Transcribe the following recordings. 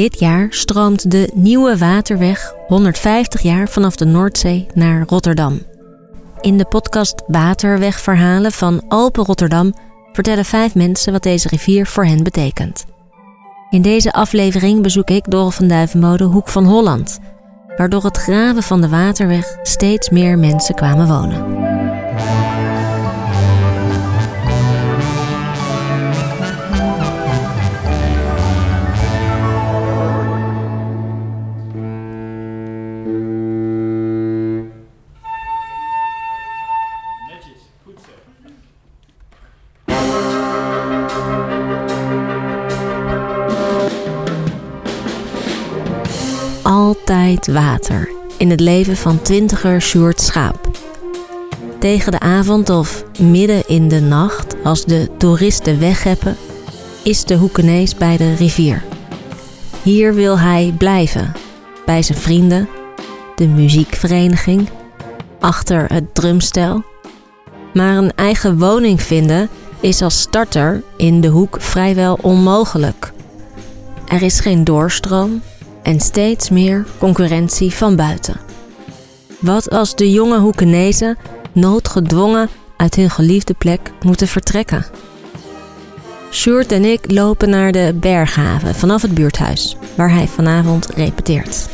Dit jaar stroomt de Nieuwe Waterweg 150 jaar vanaf de Noordzee naar Rotterdam. In de podcast Waterwegverhalen van Alpen Rotterdam vertellen vijf mensen wat deze rivier voor hen betekent. In deze aflevering bezoek ik Dorel van Duivenbode Hoek van Holland, waardoor het graven van de waterweg steeds meer mensen kwamen wonen. Water in het leven van twintiger Sjoerd Schaap. Tegen de avond of midden in de nacht, als de toeristen wegheppen, is de Hoekenees bij de rivier. Hier wil hij blijven, bij zijn vrienden, de muziekvereniging, achter het drumstel. Maar een eigen woning vinden is als starter in de hoek vrijwel onmogelijk. Er is geen doorstroom en steeds meer concurrentie van buiten. Wat als de jonge Hoekenezen noodgedwongen uit hun geliefde plek moeten vertrekken? Sjoerd en ik lopen naar de Berghaven vanaf het buurthuis, waar hij vanavond repeteert.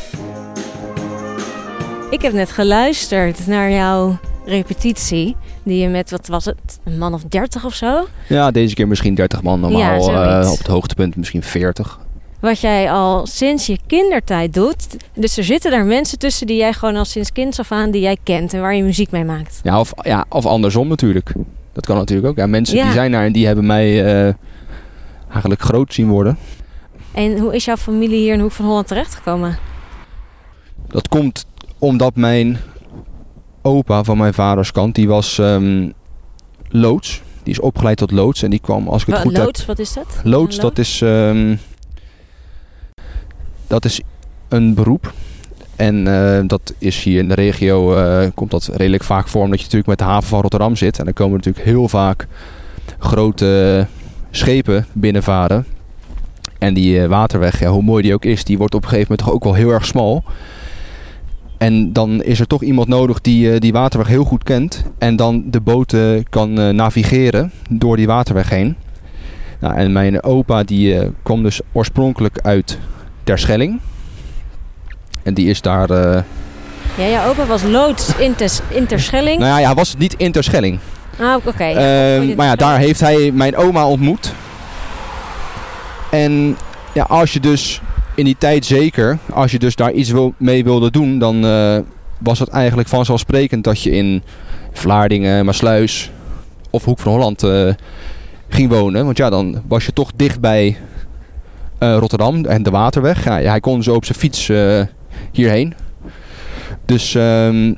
Ik heb net geluisterd naar jouw repetitie. Die je met, wat was het, een man of 30 of zo? Ja, deze keer misschien 30 man. Normaal eh, op het hoogtepunt misschien 40. Wat jij al sinds je kindertijd doet. Dus er zitten daar mensen tussen die jij gewoon al sinds kinds af aan die jij kent en waar je muziek mee maakt. Ja, of, ja, of andersom natuurlijk. Dat kan natuurlijk ook. Ja, mensen Ja. die zijn daar en die hebben mij eh, eigenlijk groot zien worden. En hoe is jouw familie hier in Hoek van Holland terechtgekomen? Dat komt omdat mijn opa van mijn vaders kant, die was ehm, loods. Die is opgeleid tot loods en die kwam, als ik het goed loods, wat is dat? heb... Loods, dat is, ehm, dat is een beroep. En eh, dat is hier in de regio, eh, komt dat redelijk vaak voor, omdat je natuurlijk met de haven van Rotterdam zit. En dan komen natuurlijk heel vaak grote schepen binnenvaren. En die eh, waterweg, ja, hoe mooi die ook is, die wordt op een gegeven moment toch ook wel heel erg smal. En dan is er toch iemand nodig die die waterweg heel goed kent. En dan de boten kan navigeren door die waterweg heen. Nou, en mijn opa die kwam dus oorspronkelijk uit Terschelling. En die is daar... eh, Ja, jouw opa was loods in, Tes- in Terschelling. nou ja, hij was niet in Terschelling. Ah, oké. Ehm, maar ja, daar heeft hij mijn oma ontmoet. En ja, als je dus in die tijd zeker, als je dus daar iets wil, mee wilde doen, dan eh, was het eigenlijk vanzelfsprekend dat je in Vlaardingen, Maasluis of Hoek van Holland eh, ging wonen. Want ja, dan was je toch dicht bij eh, Rotterdam en de Waterweg. Ja, hij kon zo op zijn fiets eh, hierheen. Dus, ehm,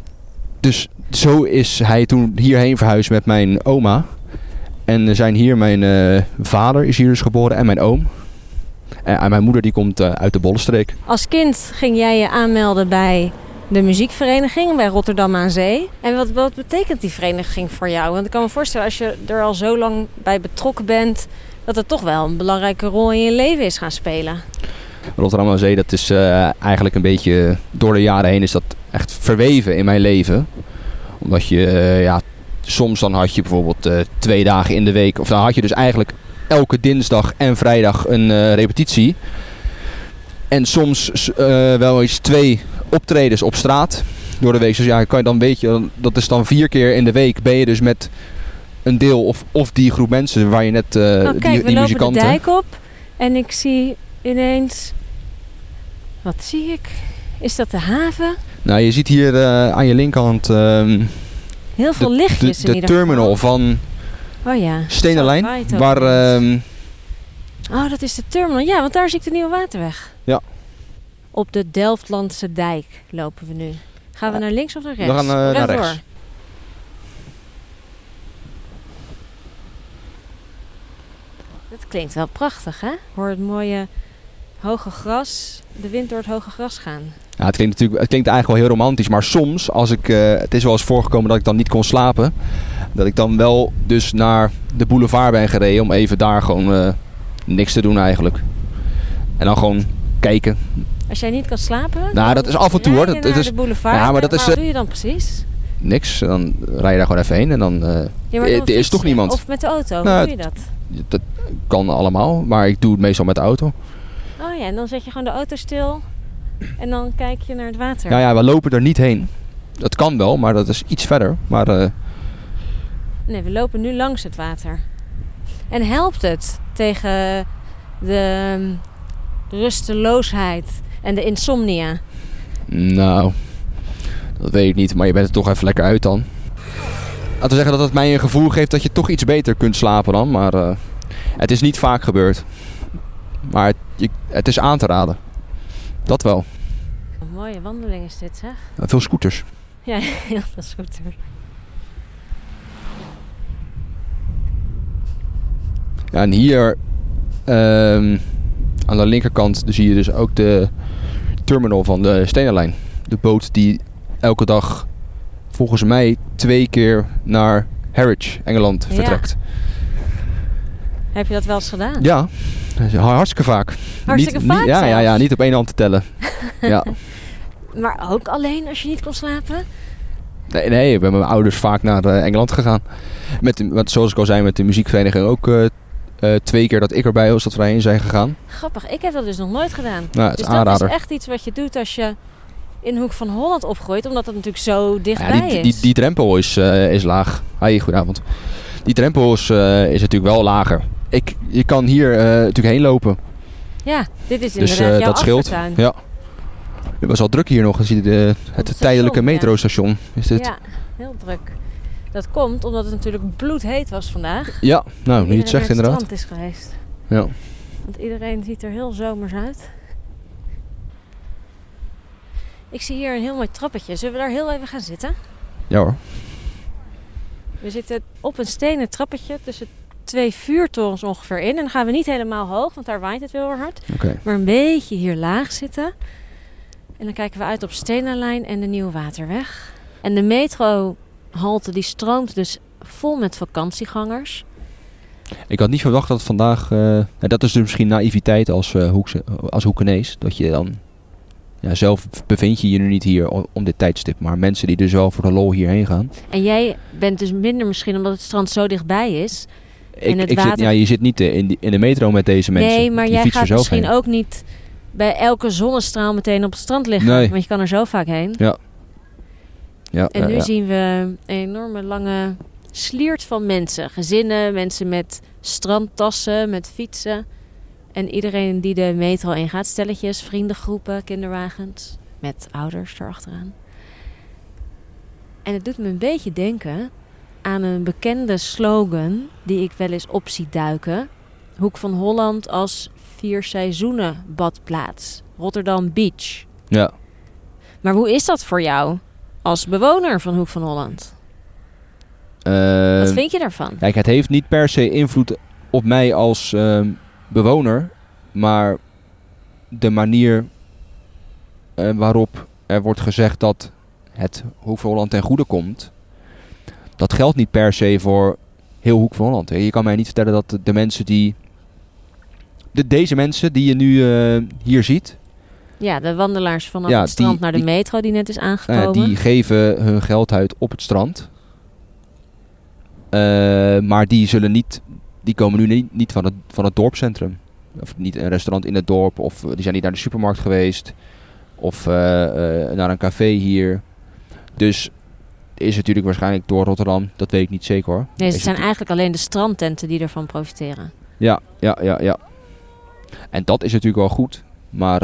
dus zo is hij toen hierheen verhuisd met mijn oma. En zijn hier mijn eh, vader is hier dus geboren en mijn oom. En, mijn moeder die komt eh, uit de Bollenstreek. Als kind ging jij je aanmelden bij de muziekvereniging bij Rotterdam aan Zee. En wat, wat betekent die vereniging voor jou? Want ik kan me voorstellen als je er al zo lang bij betrokken bent... dat het toch wel een belangrijke rol in je leven is gaan spelen. Rotterdam aan dat is eh, eigenlijk een beetje door de jaren heen is dat echt verweven in mijn leven. Omdat je, eh, ja, soms dan had je bijvoorbeeld eh, twee dagen in de week. Of dan had je dus eigenlijk elke dinsdag en vrijdag een repetitie. En soms wel eens twee optredens op straat door de week. Dus ja, kan je dan weet je, dat is dan vier keer in de week ben je dus met een deel of, of die groep mensen waar je net nou die, kijk, die we lopen de dijk op en ik zie ineens... Wat zie ik? Is dat de haven? Nou, je ziet hier eh, aan je linkerhand ehm, Heel veel de, lichtjes de, in de terminal van Oh ja. Ook Waar, ehm, Oh, dat is de terminal. Ja, want daar zie ik de nieuwe waterweg. Ja. Op de Delftlandse dijk lopen we nu. Gaan we naar links of naar We rechts? gaan, eh, naar rechts. Klinkt wel prachtig, hè? Hoor het mooie hoge gras, de wind door het hoge gras gaan. ja, het, klinkt natuurlijk, het klinkt eigenlijk wel heel romantisch. Maar soms, als ik, eh, het is wel eens voorgekomen dat ik dan niet kon slapen. Dat ik dan wel dus naar de boulevard ben gereden om even daar gewoon eh, niks te doen eigenlijk. En dan gewoon kijken. Als jij niet kan slapen? Nou, dan dat is af en toe, hoor. Dat- is- de boulevard. Ja, maar dat is, Wat eh, doe je dan precies? Niks. Dan rij je daar gewoon even heen en dan... eh, Ja, maar er is toch je. niemand. Of met de auto, hoe Nou, doe je dat? Dat kan allemaal, maar ik doe het meestal met de auto. Oh ja, en dan zet je gewoon de auto stil en dan kijk je naar het water. Ja, ja, we lopen er niet heen. Dat kan wel, maar dat is iets verder. Maar eh, Nee, we lopen nu langs het water. En helpt het tegen de ehm, rusteloosheid en de insomnia? nou, dat weet ik niet. Maar je bent er toch even lekker uit dan. Laten we zeggen dat het mij een gevoel geeft dat je toch iets beter kunt slapen dan. Maar eh, het is niet vaak gebeurd. Maar het, is aan te raden. Dat wel. Een mooie wandeling is dit, zeg. Veel scooters. Ja, heel veel scooters. Ja, en hier ehm, aan de linkerkant zie je dus ook de terminal van de Stenenlijn. De boot die elke dag volgens mij twee keer naar Harwich, Engeland, Ja. vertrekt. Heb je dat wel eens gedaan? Ja, hartstikke vaak. Hartstikke niet, vaak niet- ja, ja, ja, niet op één hand te tellen. ja. Maar ook alleen als je niet kon slapen? Nee, nee, ik ben met mijn ouders vaak naar eh, Engeland gegaan. Met, met, zoals ik al zei, met de muziekvereniging ook eh, eh, twee keer dat ik erbij was, dat we daarheen zijn gegaan. Grappig, ik heb dat dus nog nooit gedaan. Nou, het dus aanrader. dat is echt iets wat je doet als je in de hoek van Holland opgroeit, omdat het natuurlijk zo dichtbij Ja, die, is. die, die drempel is, eh, is laag. Hi, goedenavond. Die drempel is, eh, is natuurlijk wel lager. Ik, je kan hier eh, natuurlijk heen lopen. Ja, dit is Dus inderdaad dat scheelt. Ja. Het was al druk hier nog. Je ziet de, het het tijdelijke metrostation. Is dit? Ja, heel druk. Dat komt omdat het natuurlijk bloedheet was vandaag. Ja, nou, nu je het zegt inderdaad. strand is geweest. Ja. Want iedereen ziet er heel zomers uit. Ik zie hier een heel mooi trappetje. Zullen we daar heel even gaan zitten? ja hoor. We zitten op een stenen trappetje tussen twee vuurtorens ongeveer in. En dan gaan we niet helemaal hoog, want daar waait het heel hard. Oké. Maar een beetje hier laag zitten. En dan kijken we uit op Stenenlijn en de Nieuwe Waterweg. En de metrohalte die stroomt dus vol met vakantiegangers. Ik had niet verwacht dat vandaag... eh, dat is dus misschien naïviteit als, eh Hoekse, als Hoekenees. Dat je dan... Ja, zelf bevind je je nu niet hier om, dit tijdstip. Maar mensen die dus wel voor de lol hierheen gaan. En jij bent dus minder misschien omdat het strand zo dichtbij is. Ik, het ik zit, water- ja, je zit niet eh, in, die- in de metro met deze mensen. nee, maar Je jij gaat misschien heen. ook niet bij elke zonnestraal meteen op het strand liggen. Nee. Want je kan er zo vaak heen. Ja, En nu ja, ja. zien we een enorme lange sliert van mensen. Gezinnen, mensen met strandtassen, met fietsen. En iedereen die de metro ingaat. Stelletjes, vriendengroepen, kinderwagens. Met ouders erachteraan. En het doet me een beetje denken aan een bekende slogan die ik wel eens op zie duiken. Hoek van Holland als vier seizoenen badplaats. Rotterdam Beach. Ja. Maar hoe is dat voor jou als bewoner van Hoek van Holland? Wat vind je daarvan? Kijk, het heeft niet per se invloed op mij als ehm, bewoner. Maar de manier eh, waarop er wordt gezegd dat het Hoek van Holland ten goede komt. Dat geldt niet per se voor heel Hoek van Holland. Je kan mij niet vertellen dat de, mensen die... De, deze mensen die je nu eh, hier ziet, Ja, de wandelaars vanaf Ja, het strand die- naar de die- metro die net is eh, aangekomen. die geven hun geld uit op het strand. Maar die zullen niet, die komen nu niet, niet van, het, van het dorpscentrum. Of niet een restaurant in het dorp, of eh, die zijn niet naar de supermarkt geweest, of eh, eh, naar een café hier. Dus is het natuurlijk waarschijnlijk door Rotterdam, dat weet ik niet zeker hoor. nee, het zijn het- eigenlijk alleen de strandtenten die ervan profiteren. Ja, ja, ja, ja. En dat is natuurlijk wel goed. Maar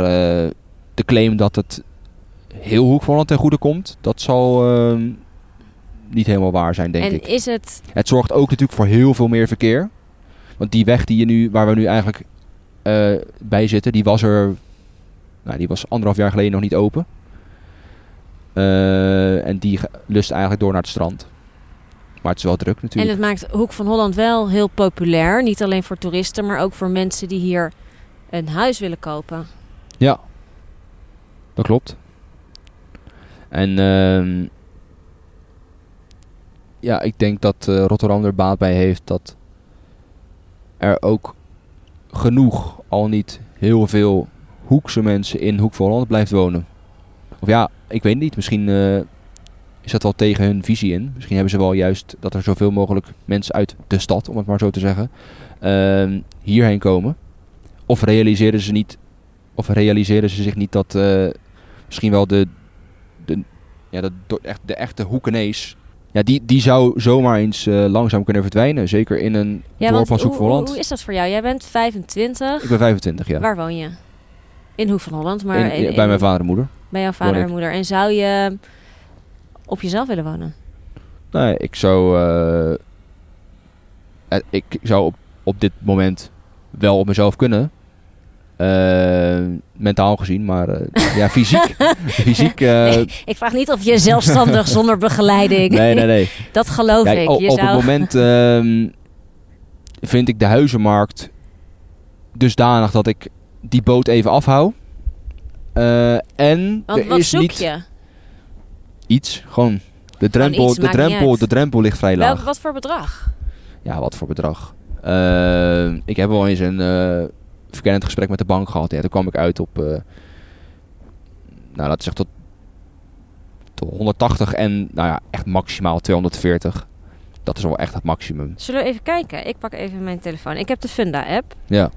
de claim dat het heel Hoek ten goede komt, dat zal ehm, niet helemaal waar zijn, denk en ik. is het... Het zorgt ook natuurlijk voor heel veel meer verkeer. Want die weg die je nu, waar we nu eigenlijk eh, bij zitten, die was er. Nou, die was anderhalf jaar geleden nog niet open. Eh, en die lust eigenlijk door naar het strand. Maar het is wel druk En natuurlijk. het maakt Hoek van Holland wel heel populair. Niet alleen voor toeristen, maar ook voor mensen die hier een huis willen kopen. Ja, dat klopt. En ehm, ja, ik denk dat eh, Rotterdam er baat bij heeft dat er ook genoeg, al niet heel veel Hoekse mensen in Hoek van Holland blijft wonen. Of ja, ik weet niet. Misschien eh, is dat wel tegen hun visie in. Misschien hebben ze wel juist dat er zoveel mogelijk mensen uit de stad, om het maar zo te zeggen, ehm, hierheen komen. Of realiseren ze niet, of realiseren ze zich niet dat eh, misschien wel de, de, ja, de, echt, de echte Hoekenees, ja, die, die zou zomaar eens eh, langzaam kunnen verdwijnen. Zeker in een Ja, dorp als Hoek hoe, van Holland. hoe is dat voor jou? Jij bent 25. Ik ben 25, ja. Waar woon je? In Hoek van Holland, maar In- in- bij mijn vader en moeder. bij jouw vader en moeder. En zou je op jezelf willen wonen? Nee, ik zou. eh, eh, ik zou op, op dit moment wel op mezelf kunnen. Eh, mentaal gezien, maar eh, ja, fysiek. fysiek. eh, Ik vraag niet of je zelfstandig zonder begeleiding. nee, nee, nee. Dat geloof Kijk, ik. Je op zou... het moment ehm, vind ik de huizenmarkt dusdanig dat ik die boot even afhou. Eh, en Want er wat is zoek niet je? iets, gewoon. De drempel, iets, de, drempel, de drempel ligt vrij laag. Welk, wat voor bedrag? Ja, wat voor bedrag? Ik heb wel eens een verkennend gesprek met de bank gehad. Ja, toen kwam ik uit op, eh, nou laten we zeggen tot, tot 180 en nou ja, echt maximaal 240. Dat is wel echt het maximum. Zullen we even kijken? Ik pak even mijn telefoon. Ik heb de Funda-app. Ja,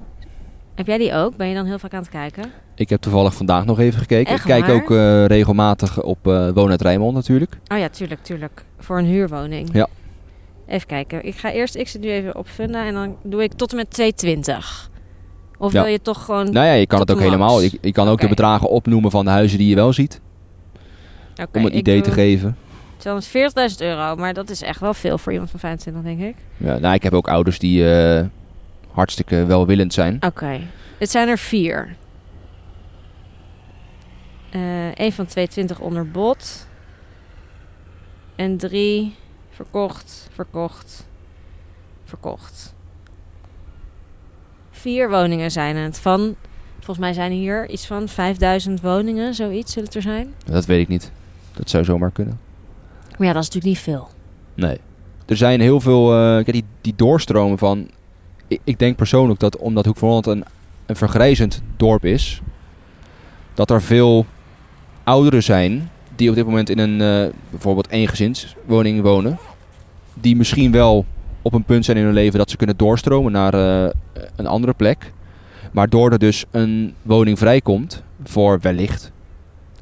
Heb jij die ook? Ben je dan heel vaak aan het kijken? ik heb toevallig vandaag nog even gekeken. Echt ik kijk waar? ook eh, regelmatig op eh Woon uit Rijnmond natuurlijk. Oh ja, tuurlijk, tuurlijk. Voor een huurwoning. Ja. Even kijken. Ik ga eerst, ik zit nu even op Funda en dan doe ik tot en met 220. Of Ja. wil je toch gewoon... Nou ja, je kan het ook helemaal. Je, je kan ook de bedragen opnoemen van de huizen die je wel ziet. Om een idee te geven. 240.000 euro, maar dat is echt wel veel voor iemand van 25, denk ik. Ja, nou, ik heb ook ouders die eh, hartstikke welwillend zijn. Oké. Het zijn er vier. Eh Eén van 220 onder bod. En drie verkocht, verkocht, verkocht. Vier woningen zijn het. Van, volgens mij zijn hier iets van 5000 woningen, zoiets zullen het er zijn. Dat weet ik niet. Dat zou zomaar kunnen. Maar ja, dat is natuurlijk niet veel. Nee. Er zijn heel veel, kijk, die, die doorstromen van... Ik, ik denk persoonlijk dat omdat Hoek van Holland een, een vergrijzend dorp is... dat er veel ouderen zijn die op dit moment in een eh, bijvoorbeeld eengezinswoning wonen... die misschien wel op een punt zijn in hun leven dat ze kunnen doorstromen naar eh, een andere plek... maar er dus een woning vrijkomt voor wellicht...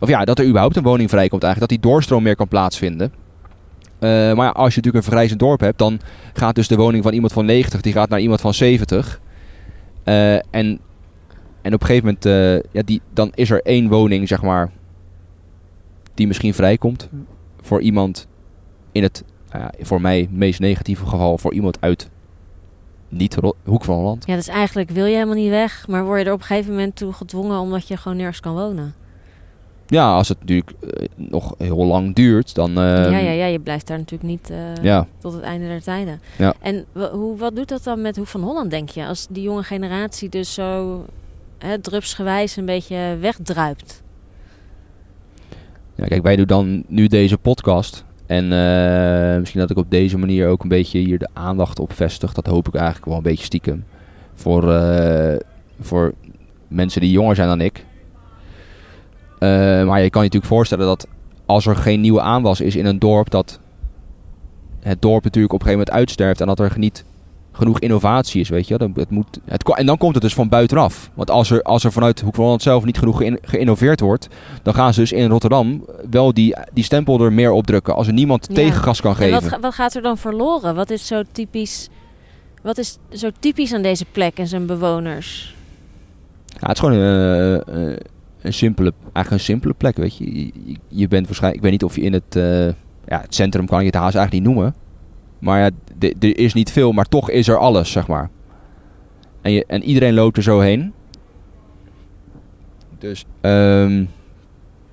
Of ja, dat er überhaupt een woning vrijkomt eigenlijk. Dat die doorstroom meer kan plaatsvinden. Eh, maar ja, als je natuurlijk een vergrijzend dorp hebt, dan gaat dus de woning van iemand van 90, die gaat naar iemand van 70. Eh, en, en op een gegeven moment, ja, die, dan is er één woning, zeg maar, die misschien vrijkomt voor iemand in het, voor mij meest negatieve geval, voor iemand uit niet Hoek van Holland. Ja, dus eigenlijk wil je helemaal niet weg, maar word je er op een gegeven moment toe gedwongen omdat je gewoon nergens kan wonen. Ja, als het natuurlijk eh, nog heel lang duurt, dan... eh, ja, ja, ja, je blijft daar natuurlijk niet eh, ja. tot het einde der tijden. Ja. En hoe, wat doet dat dan met Hoek van Holland, denk je? Als die jonge generatie dus zo hè, drupsgewijs een beetje wegdruipt. Ja, kijk, wij doen dan nu deze podcast. En eh, misschien dat ik op deze manier ook een beetje hier de aandacht op vestig. Dat hoop ik eigenlijk wel een beetje stiekem. Voor, eh, voor mensen die jonger zijn dan ik. Eh, maar je kan je natuurlijk voorstellen dat als er geen nieuwe aanwas is in een dorp, dat het dorp natuurlijk op een gegeven moment uitsterft en dat er niet genoeg innovatie is, weet je. Dan, het moet, het, en dan komt het dus van buitenaf. Want als er, als er vanuit Hoek van Holland zelf niet genoeg geïn- geïnnoveerd wordt, dan gaan ze dus in Rotterdam wel die, die stempel er meer op drukken. Als er niemand Ja. tegengas kan En geven. wat, wat gaat er dan verloren? Wat is zo typisch, wat is zo typisch aan deze plek en zijn bewoners? Ja, het is gewoon eh, eh, een simpele, eigenlijk een simpele plek, weet je. Je, je- je bent waarschijnlijk, ik weet niet of je in het, eh, ja, het centrum kan je het haast eigenlijk niet noemen. Maar ja, er is niet veel, maar toch is er alles, zeg maar. En, je, en iedereen loopt er zo heen. Dus, ehm,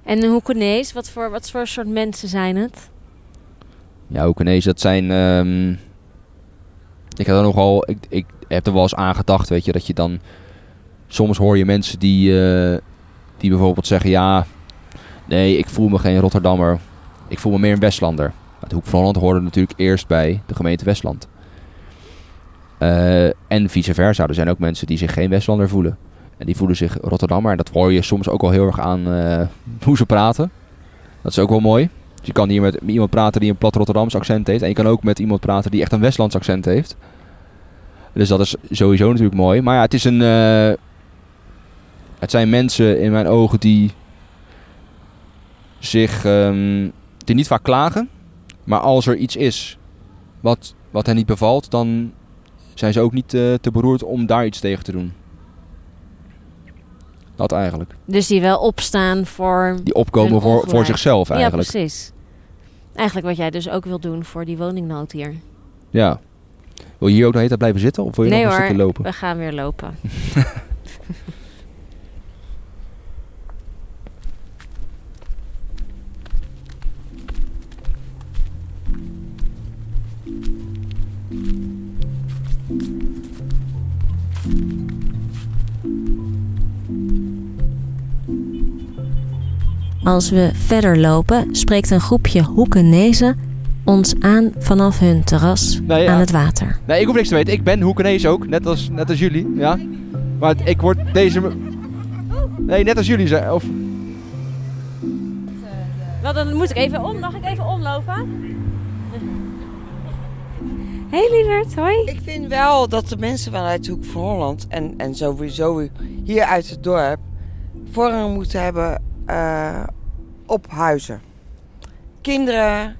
En de Hoekenees, wat voor, wat voor soort mensen zijn het? ja, ook ineens, dat zijn... ehm, ik heb er nogal, ik, ik heb er wel eens aan gedacht, weet je, dat je dan... Soms hoor je mensen die, eh, die bijvoorbeeld zeggen, ja, nee, ik voel me geen Rotterdammer. Ik voel me meer een Westlander. Het Hoek van Holland hoorde natuurlijk eerst bij de gemeente Westland. Eh, en vice versa. Er zijn ook mensen die zich geen Westlander voelen. En die voelen zich Rotterdammer. En dat hoor je soms ook wel heel erg aan eh, hoe ze praten. Dat is ook wel mooi. Dus je kan hier met iemand praten die een plat Rotterdams accent heeft. En je kan ook met iemand praten die echt een Westlands accent heeft. Dus dat is sowieso natuurlijk mooi. Maar ja, het is een... eh, het zijn mensen in mijn ogen die zich... ehm, die niet vaak klagen. Maar als er iets is wat, wat hen niet bevalt, dan zijn ze ook niet eh, te beroerd om daar iets tegen te doen. Dat eigenlijk. Dus die wel opstaan voor... Die opkomen voor, voor zichzelf eigenlijk. Ja, precies. Eigenlijk wat jij dus ook wil doen voor die woningnood hier. Ja. Wil je hier ook nog even blijven zitten of wil je nee nog een hoor, stukje lopen? we gaan weer lopen. Als we verder lopen, spreekt een groepje Hoekenezen ons aan vanaf hun terras ja. aan het water. Nee, ik hoef niks te weten. Ik ben Hoekenees ook, net als, net als jullie. Ja. Maar ik word deze... Nee, net als jullie zijn. Of... Wel, dan moet ik even om. Mag ik even omlopen? Hey lieverd, hoi. Ik vind wel dat de mensen vanuit de Hoek van Holland en, en sowieso hier uit het dorp voorrang moeten hebben eh, op huizen. Kinderen,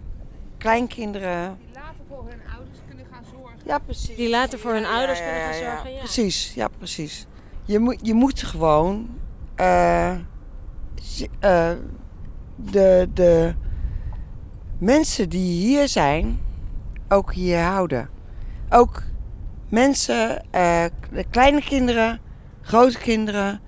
kleinkinderen. die later voor hun ouders kunnen gaan zorgen. Ja, precies. Die later voor hun Ja, ouders ja, kunnen ja, gaan zorgen. Ja. Precies, ja, precies. Je moet, je moet gewoon eh, eh, de, de mensen die hier zijn ook hier houden. Ook mensen, eh, de kleine kinderen, grote kinderen,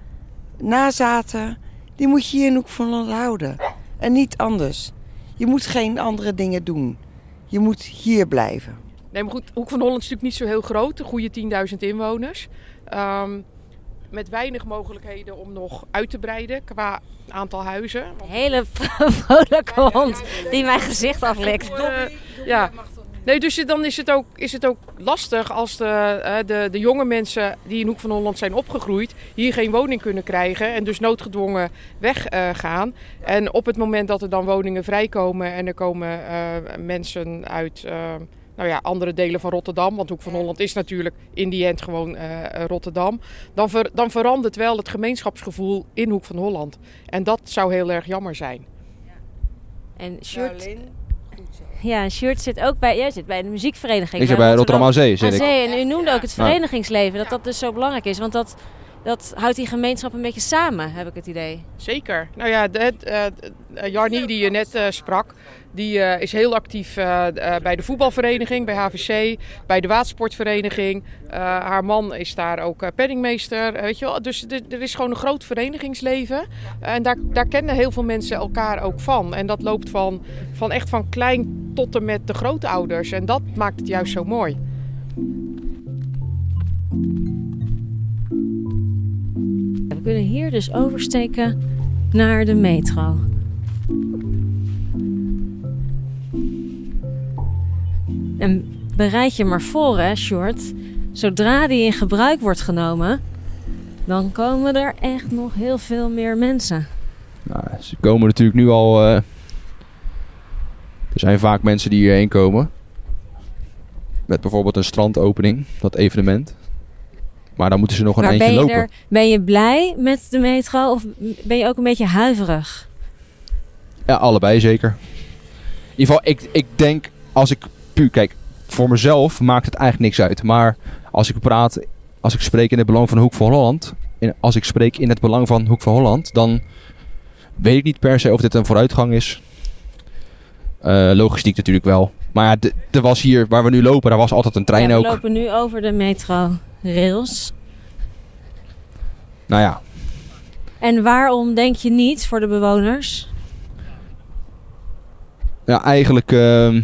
nazaten, die moet je hier in Hoek van Holland houden. En niet anders. Je moet geen andere dingen doen. Je moet hier blijven. Nee, maar goed, Hoek van Holland is natuurlijk niet zo heel groot. Een goede 10.000 inwoners. Ehm, met weinig mogelijkheden om nog uit te breiden qua aantal huizen. Want, Hele vrolijke hond die mijn gezicht aflikt. ja. Nee, dus dan is het ook, is het ook lastig als de, eh, de, de jonge mensen die in Hoek van Holland zijn opgegroeid... hier geen woning kunnen krijgen en dus noodgedwongen weggaan. en op het moment dat er dan woningen vrijkomen en er komen eh, mensen uit... eh, nou ja, andere delen van Rotterdam. Want Hoek van Holland is natuurlijk in die end gewoon eh, eh, Rotterdam. Dan, ver- dan verandert wel het gemeenschapsgevoel in Hoek van Holland. En dat zou heel erg jammer zijn. En Sjoerd, ja, Sjoerd zit ook bij, jij zit bij de muziekvereniging. Ik zit bij Rotterdam aan Zee, zit ik. En u noemde ook het verenigingsleven, dat dat dus zo belangrijk is. Want dat, dat houdt die gemeenschap een beetje samen, heb ik het idee. Zeker. Nou ja, de, eh, eh, Jarnie die je net eh, sprak, die is heel actief bij de voetbalvereniging, bij HVC, bij de watersportvereniging. Haar man is daar ook penningmeester. weet je wel? Dus er- er is gewoon een groot verenigingsleven. En daar, daar kennen heel veel mensen elkaar ook van. En dat loopt van, van echt van klein tot en met de grootouders. En dat maakt het juist zo mooi. Kunnen hier dus oversteken naar de metro. En bereid je maar voor, hè, Short. Zodra die in gebruik wordt genomen, dan komen er echt nog heel veel meer mensen. Nou, ze komen natuurlijk nu al... eh, er zijn vaak mensen die hierheen komen. Met bijvoorbeeld een strandopening, dat evenement. Maar dan moeten ze nog een maar eindje ben je, lopen. er, ben je blij met de metro of ben je ook een beetje huiverig? Ja, allebei zeker. In ieder geval, ik, ik denk als ik puur kijk, voor mezelf maakt het eigenlijk niks uit. Maar als ik praat, als ik spreek in het belang van Hoek van Holland, in, als ik spreek in het belang van Hoek van Holland, dan weet ik niet per se of dit een vooruitgang is. Eh, logistiek natuurlijk wel. Maar ja, er was hier waar we nu lopen, daar was altijd een trein Ja, we ook. lopen nu over de metro rails. Nou ja, En waarom denk je niet voor de bewoners? Ja, eigenlijk, ehm,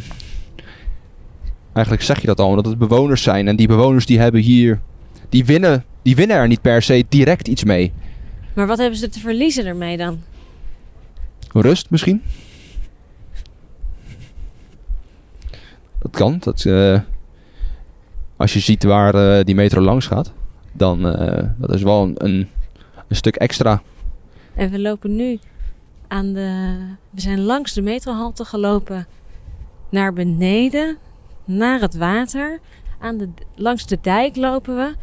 eigenlijk zeg je dat al, omdat het bewoners zijn. En die bewoners die hebben hier, die winnen, die winnen er niet per se direct iets mee. Maar wat hebben ze te verliezen ermee dan? Rust misschien? Dat kan. Dat, eh, als je ziet waar eh, die metro langs gaat, dan uh, dat is wel een, een een stuk extra. En we lopen nu aan de. We zijn langs de metrohalte gelopen naar beneden, naar het water. Aan de, langs de dijk lopen we.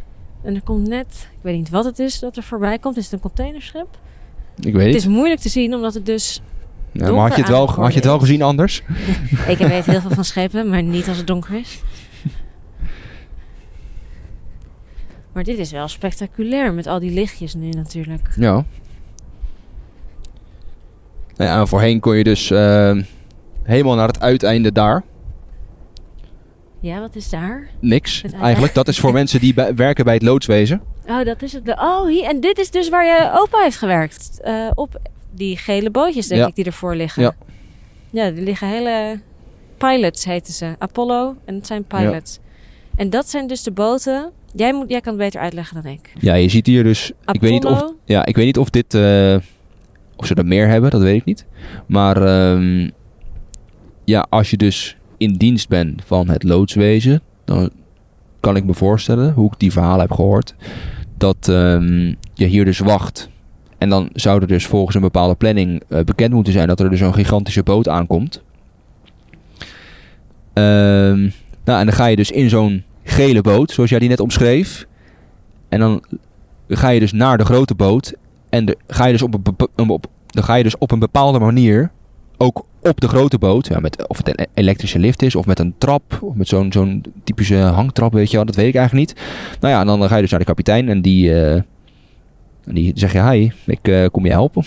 En er komt net, ik weet niet wat het is dat er voorbij komt. Is het een containerschip? Ik weet Het is moeilijk te zien, omdat het dus. Ja, maar had je het wel, had je het wel gezien anders? Ik weet heel veel van schepen, maar niet als het donker is. Maar dit is wel spectaculair met al die lichtjes nu natuurlijk. Ja. Nou ja, en voorheen kon je dus eh, helemaal naar het uiteinde daar. Ja, wat is daar? Niks eigenlijk. Dat is voor mensen die bij- werken bij het loodswezen. Oh, dat is het. Oh, hier. En dit is dus waar je opa heeft gewerkt. Eh, op die gele bootjes, denk Ja. ik, die ervoor liggen. Ja. Ja, er liggen hele... Pilots heten ze. Apollo. En het zijn pilots. En dat zijn dus de boten... Jij, moet, jij kan het beter uitleggen dan ik. Ja, je ziet hier dus... Ik weet, niet of, ja, ik weet niet of dit... eh, of ze er meer hebben, dat weet ik niet. Maar ehm, ja, als je dus in dienst bent van het loodswezen... dan kan ik me voorstellen, hoe ik die verhalen heb gehoord... dat ehm, je hier dus wacht... En dan zou er dus volgens een bepaalde planning eh, bekend moeten zijn dat er dus een gigantische boot aankomt. Ehm, nou, en dan ga je dus in zo'n gele boot, zoals jij die net omschreef. En dan ga je dus naar de grote boot. En de, ga je dus op een, op, dan ga je dus op een bepaalde manier ook op de grote boot. Ja, met, of het een elektrische lift is, of met een trap. Of met zo'n zo'n typische hangtrap, weet je wel. Dat weet ik eigenlijk niet. Nou ja, en dan ga je dus naar de kapitein. En die, en die zeg je, hi, ik eh, kom je helpen.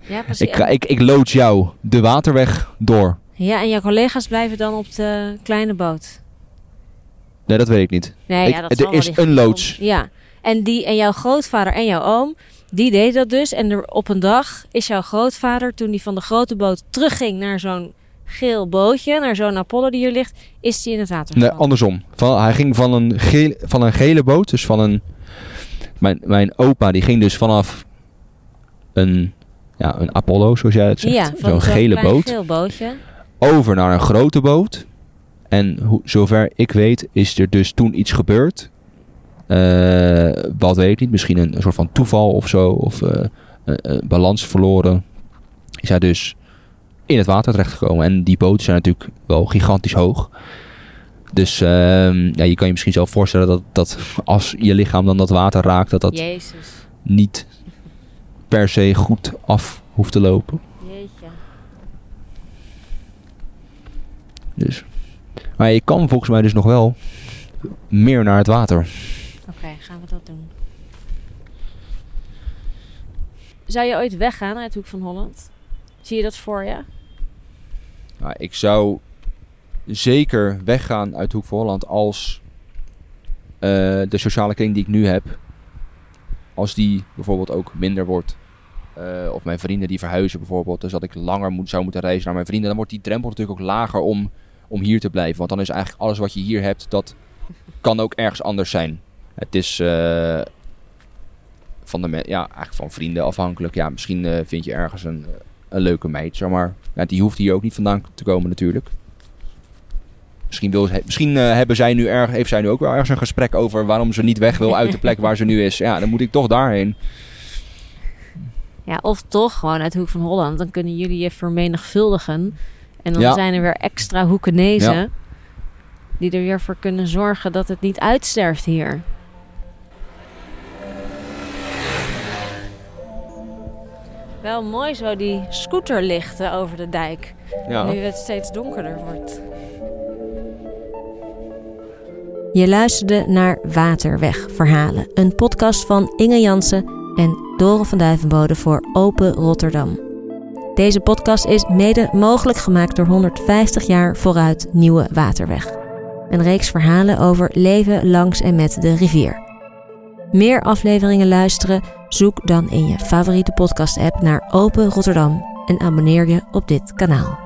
Ja, precies. Ik, ik, ik loods jou de waterweg door. Ja, en jouw collega's blijven dan op de kleine boot. Nee, dat weet ik niet. Nee, Ik- ja, dat er is een loods. Ja, en, die, en jouw grootvader en jouw oom, die deden dat dus. En er, op een dag is jouw grootvader, toen hij van de grote boot terugging naar zo'n geel bootje, naar zo'n Apollo die hier ligt, is hij in het water Nee, andersom. Van, hij ging van een, geel, van een gele boot, dus van een... Mijn, mijn opa, die ging dus vanaf een, ja, een Apollo, zoals jij het zegt. ja, zo'n gele boot. geel bootje. Over naar een grote boot. En hoe, zover ik weet, is er dus toen iets gebeurd. Eh, wat weet ik niet. Misschien een, een soort van toeval of zo. Of een balans verloren. Is hij dus in het water terechtgekomen. En die boten zijn natuurlijk wel gigantisch hoog. Dus ehm, ja, je kan je misschien zelf voorstellen dat, dat als je lichaam dan dat water raakt, dat dat Jezus. niet per se goed af hoeft te lopen. Jeetje. Dus. Maar je kan volgens mij dus nog wel meer naar het water. Oké, gaan we dat doen. Zou je ooit weggaan uit Hoek van Holland? Zie je dat voor je? Nou, ik zou zeker weggaan uit Hoek van Holland als eh, de sociale kring die ik nu heb, als die bijvoorbeeld ook minder wordt. eh, of mijn vrienden die verhuizen bijvoorbeeld, dus dat ik langer moet, zou moeten reizen naar mijn vrienden, dan wordt die drempel natuurlijk ook lager om, om hier te blijven. Want dan is eigenlijk alles wat je hier hebt, dat kan ook ergens anders zijn. Het is eh, van, de ja, eigenlijk van vrienden afhankelijk. Ja, misschien eh, vind je ergens een, een leuke meid, zeg maar. Die hoeft hier ook niet vandaan te komen natuurlijk. Misschien, wil, ze- misschien eh, hebben zij nu erg, heeft zij nu ook wel ergens een gesprek over waarom ze niet weg wil uit de plek waar ze nu is. Ja, dan moet ik toch daarheen. Ja, of toch gewoon uit Hoek van Holland. Dan kunnen jullie je vermenigvuldigen. En dan Ja. zijn er weer extra hoekenezen. Ja. Die er weer voor kunnen zorgen dat het niet uitsterft hier. Wel mooi zo die scooterlichten over de dijk. Ja. Nu het steeds donkerder wordt. Je luisterde naar Waterweg Verhalen, een podcast van Inge Jansen en Dore van Duivenbode voor Open Rotterdam. Deze podcast is mede mogelijk gemaakt door 150 jaar vooruit Nieuwe Waterweg. Een reeks verhalen over leven langs en met de rivier. Meer afleveringen luisteren? Zoek dan in je favoriete podcast-app naar Open Rotterdam en abonneer je op dit kanaal.